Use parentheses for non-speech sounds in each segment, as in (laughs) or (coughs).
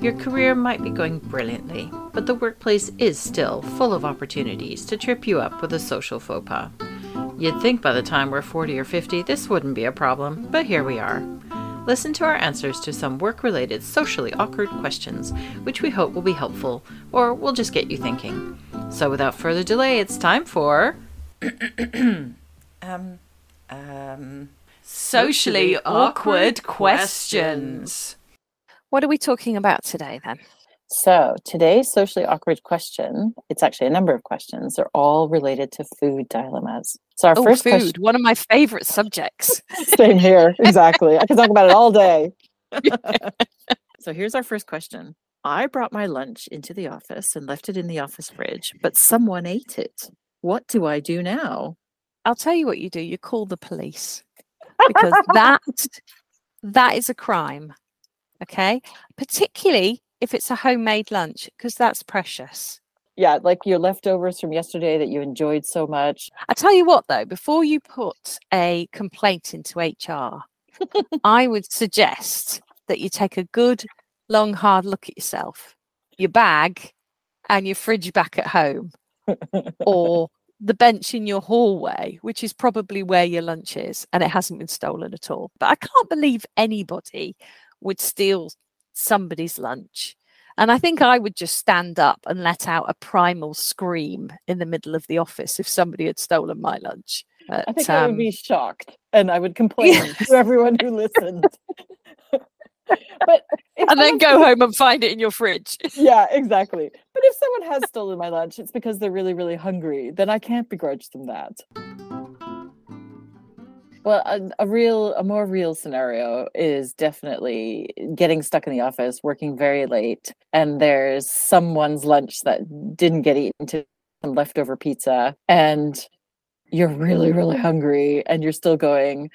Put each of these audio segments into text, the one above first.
Your career might be going brilliantly, but the workplace is still full of opportunities to trip you up with a social faux pas. You'd think by the time we're 40 or 50 this wouldn't be a problem, but here we are. Listen to our answers to some work related socially awkward questions, which we hope will be helpful or will just get you thinking. So without further delay, it's time for. (coughs) um, um, Socially awkward questions. What are we talking about today then? So today's socially awkward question, it's actually a number of questions. They're all related to food dilemmas. So our Oh, first food, question one of my favorite subjects. (laughs) same here. Exactly. I can talk about it all day. (laughs) so here's our first question. I brought my lunch into the office and left it in the office fridge, but someone ate it. What do I do now? I'll tell you what you do. You call the police because that that is a crime. Okay, particularly if it's a homemade lunch because that's precious. Yeah, like your leftovers from yesterday that you enjoyed so much. I tell you what though, before you put a complaint into HR, (laughs) I would suggest that you take a good long hard look at yourself, your bag and your fridge back at home or (laughs) the bench in your hallway, which is probably where your lunch is, and it hasn't been stolen at all. But I can't believe anybody would steal somebody's lunch. And I think I would just stand up and let out a primal scream in the middle of the office if somebody had stolen my lunch. I But, think I would um, be shocked and I would complain (laughs) to everyone who listened. (laughs) but and then go home and find it in your fridge. (laughs) Yeah, exactly. But if someone has stolen my lunch, it's because they're really, really hungry. Then I can't begrudge them that. Well, a, a real, a more real scenario is definitely getting stuck in the office, working very late, and there's someone's lunch that didn't get eaten to some leftover pizza, and you're really, really hungry, and you're still going.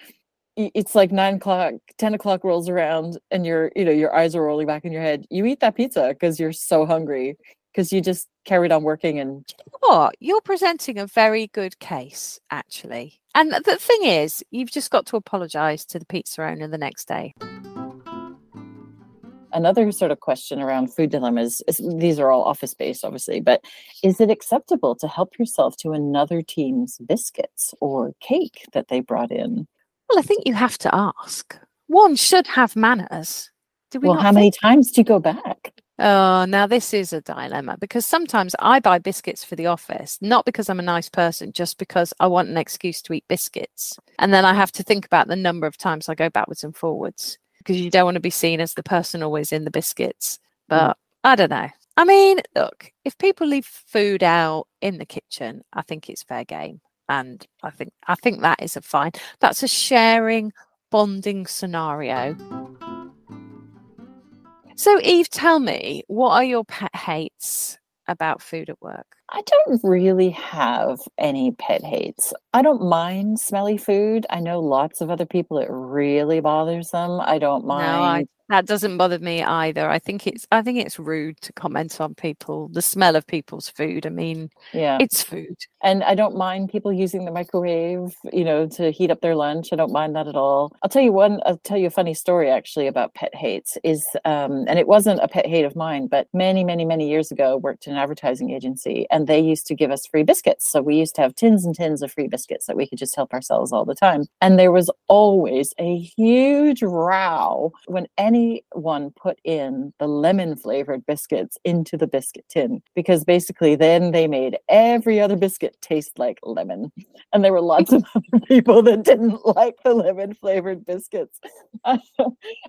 It's like nine o'clock, ten o'clock rolls around, and you're, you know, your eyes are rolling back in your head. You eat that pizza because you're so hungry because you just carried on working and What? You're presenting a very good case, actually. And the thing is, you've just got to apologise to the pizza owner the next day. another sort of question around food dilemmas is, these are all office based obviously but is it acceptable to help yourself to another team's biscuits or cake that they brought in Well, I think you have to ask. One should have manners. Do we well how many times do you go back Oh, now this is a dilemma because sometimes I buy biscuits for the office, not because I'm a nice person, just because I want an excuse to eat biscuits. And then I have to think about the number of times I go backwards and forwards because you don't want to be seen as the person always in the biscuits. Hmm. But I don't know. I mean, look, if people leave food out in the kitchen, I think it's fair game. And I think I think that is a fine. That's a sharing, bonding scenario. So, Eve, tell me, what are your pet hates about food at work? i don't really have any pet hates. I don't mind smelly food. I know lots of other people it really bothers them. I don't mind No, I, that doesn't bother me either. I think it's I think it's rude to comment on people, the smell of people's food. I mean, yeah it's food. and I don't mind people using the microwave, you know, to heat up their lunch. I don't mind that at all. I'll tell you one. I'll tell you a funny story actually about pet hates. Is um, and it wasn't a pet hate of mine, but many, many, many years ago, worked in an advertising agency, and they used to give us free biscuits. So we used to have tins and tins of free biscuits that we could just help ourselves all the time. And there was always a huge row when anyone put in the lemon flavored biscuits into the biscuit tin, because basically then they made every other biscuit taste like lemon. And there were lots of (laughs) other people that didn't like the lemon flavored biscuits. (laughs) and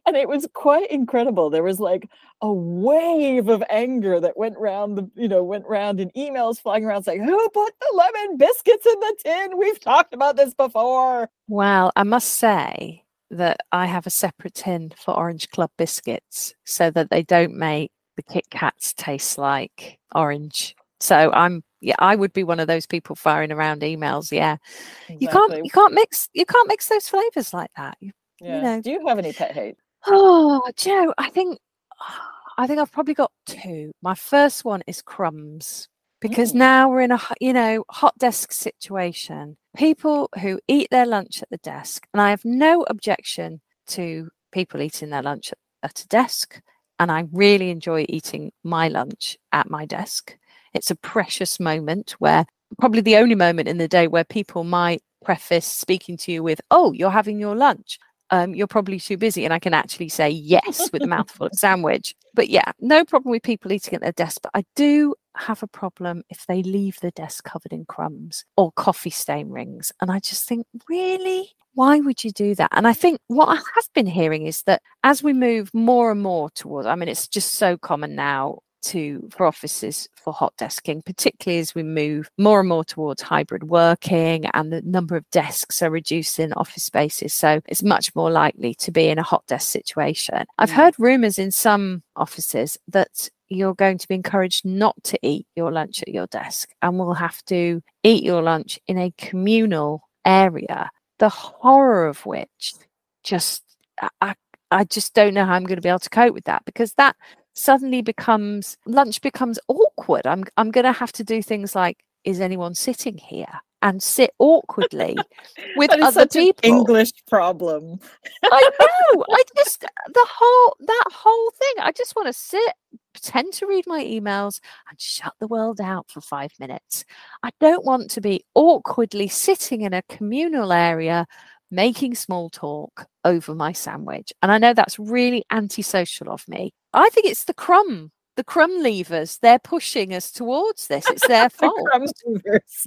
it was quite incredible. There was like a wave of anger that went round the, you know, went round in emails flying around saying, Who put the lemon biscuits in the tin? We've talked about this before. Well, I must say that I have a separate tin for Orange Club biscuits so that they don't make the Kit Kats taste like orange. So I'm yeah, I would be one of those people firing around emails. Yeah, you can't you can't mix you can't mix those flavors like that. You, Yeah. know. Do you have any pet hate? Oh, Joe, I think I think I've probably got two. My first one is crumbs because Mm. now we're in a you know hot desk situation. People who eat their lunch at the desk, and I have no objection to people eating their lunch at, at a desk. and I really enjoy eating my lunch at my desk. It's a precious moment where probably the only moment in the day where people might preface speaking to you with, Oh, you're having your lunch. Um, you're probably too busy. And I can actually say yes with a mouthful of (laughs) sandwich. But yeah, no problem with people eating at their desk. But I do have a problem if they leave the desk covered in crumbs or coffee stain rings. And I just think, really? Why would you do that? And I think what I have been hearing is that as we move more and more towards, I mean, it's just so common now to for offices for hot desking, particularly as we move more and more towards hybrid working and the number of desks are reduced in office spaces. So it's much more likely to be in a hot desk situation. I've heard rumors in some offices that you're going to be encouraged not to eat your lunch at your desk and will have to eat your lunch in a communal area, the horror of which just I, I just don't know how I'm going to be able to cope with that because that suddenly becomes lunch becomes awkward. I'm I'm going to have to do things like is anyone sitting here and sit awkwardly with other people. English problem. I (laughs) know. I just the whole that whole thing. I just want to sit, pretend to read my emails, and shut the world out for five minutes. I don't want to be awkwardly sitting in a communal area making small talk over my sandwich. And I know that's really antisocial of me. I think it's the crumb the crumb leavers they're pushing us towards this it's their (laughs) fault. the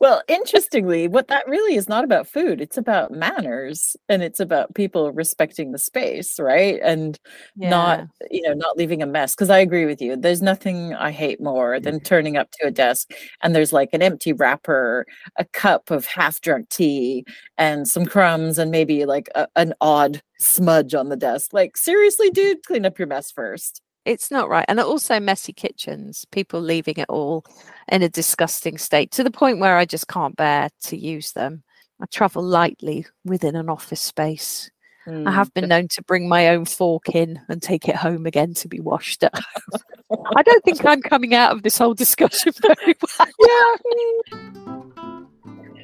well interestingly what that really is not about food it's about manners and it's about people respecting the space right? And yeah. not you know not leaving a mess because i agree with you there's nothing i hate more than mm-hmm. turning up to a desk and there's like an empty wrapper a cup of half drunk tea and some crumbs and maybe like a, an odd smudge on the desk like seriously dude clean up your mess first it's not right. And also messy kitchens, people leaving it all in a disgusting state to the point where I just can't bear to use them. I travel lightly within an office space. Mm. I have been known to bring my own fork in and take it home again to be washed home. I don't think I'm coming out of this whole discussion (laughs) very well. Yeah. (laughs)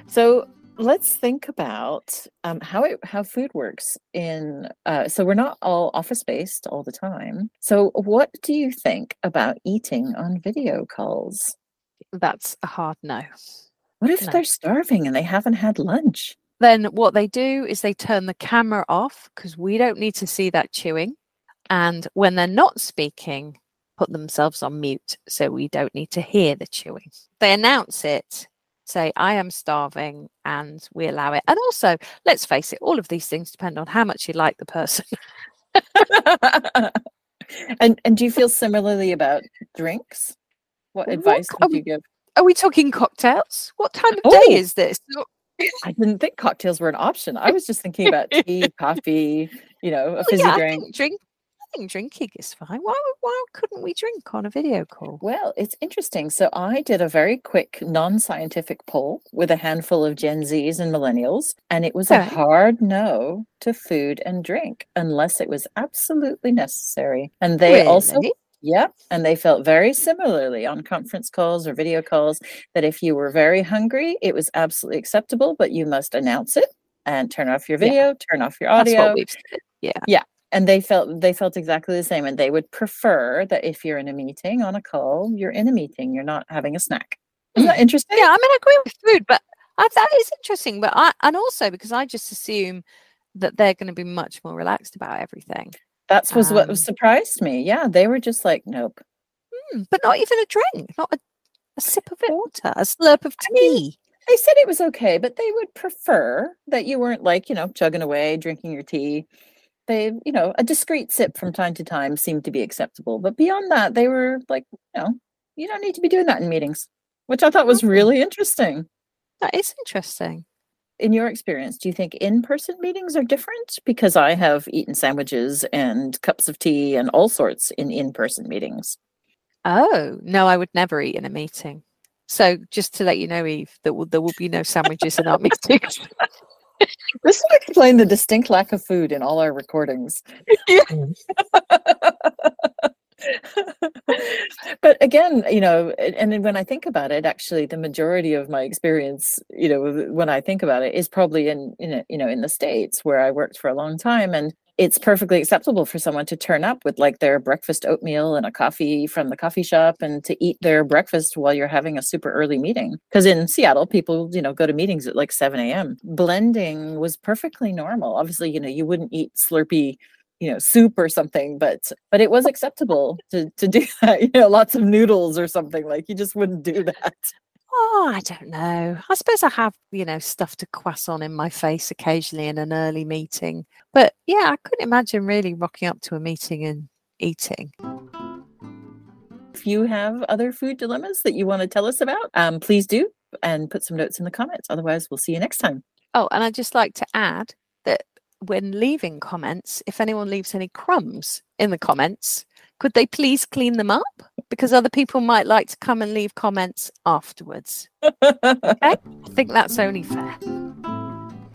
So let's think about um, how it how food works in uh, so we're not all office based all the time. So what do you think about eating on video calls? That's a hard no. What if no. they're starving and they haven't had lunch? Then what they do is they turn the camera off because we don't need to see that chewing. And when they're not speaking put themselves on mute so we don't need to hear the chewing. They announce it say, I am starving, and we allow it. And also, let's face it, all of these things depend on how much you like the person. (laughs) and and do you feel similarly about drinks? What advice what, would you give? Are we talking cocktails? What time of oh, day is this? I didn't think cocktails were an option. I was just thinking about tea, (laughs) coffee, you know, a fizzy well, yeah, drink. drink think drinking is fine. Why why couldn't we drink on a video call? Well, it's interesting. So I did a very quick non-scientific poll with a handful of Gen Zs and millennials, and it was okay. a hard no to food and drink unless it was absolutely necessary. And they really? also yeah, and they felt very similarly on conference calls or video calls that if you were very hungry, it was absolutely acceptable, but you must announce it and turn off your video, yeah. turn off your audio. Yeah. Yeah and they felt they felt exactly the same and they would prefer that if you're in a meeting on a call you're in a meeting you're not having a snack. Isn't that interesting? Yeah i mean i agree with food but I, that is interesting but i and also because i just assume that they're going to be much more relaxed about everything. That's was um, what surprised me. Yeah they were just like nope. Hmm, but not even a drink not a, a sip of water a slurp of tea I mean, they said it was okay but they would prefer that you weren't like you know chugging away drinking your tea they you know a discreet sip from time to time seemed to be acceptable but beyond that they were like you know you don't need to be doing that in meetings which i thought was really interesting. That is interesting. In your experience do you think in-person meetings are different? Because i have eaten sandwiches and cups of tea and all sorts in in-person meetings. Oh no i would never eat in a meeting. So just to let you know eve that will, there will be no sandwiches in our (laughs) meetings this would explain the distinct lack of food in all our recordings. (laughs) (laughs) (laughs) but again, you know, and then when I think about it, actually, the majority of my experience, you know, when I think about it, is probably in, in you know, in the states where I worked for a long time, and it's perfectly acceptable for someone to turn up with like their breakfast oatmeal and a coffee from the coffee shop and to eat their breakfast while you're having a super early meeting. Because in Seattle, people, you know, go to meetings at like 7 a.m. Blending was perfectly normal. Obviously, you know, you wouldn't eat Slurpee you know soup or something but but it was acceptable to to do (laughs) that you know lots of noodles or something like you just wouldn't do that Oh, I don't know. I suppose I have, you know, stuff to croissant in my face occasionally in an early meeting. But yeah, I couldn't imagine really rocking up to a meeting and eating. if you have other food dilemmas that you want to tell us about um, please do and put some notes in the comments otherwise we'll see you next time Oh, and I'd just like to add when leaving comments, if anyone leaves any crumbs in the comments, could they please clean them up? Because other people might like to come and leave comments afterwards. I think that's only fair.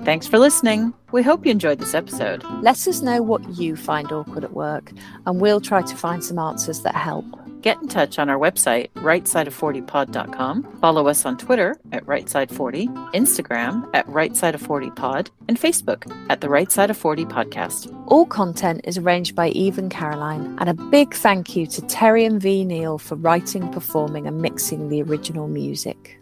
Thanks for listening. We hope you enjoyed this episode. Let us know what you find awkward at work, and we'll try to find some answers that help. Get in touch on our website, rightsideof40pod.com. Follow us on Twitter at rightside40, Instagram at rightside40pod, and Facebook at the Right Side of 40 Podcast. All content is arranged by Eve and Caroline, and a big thank you to Terry and V. Neal for writing, performing, and mixing the original music.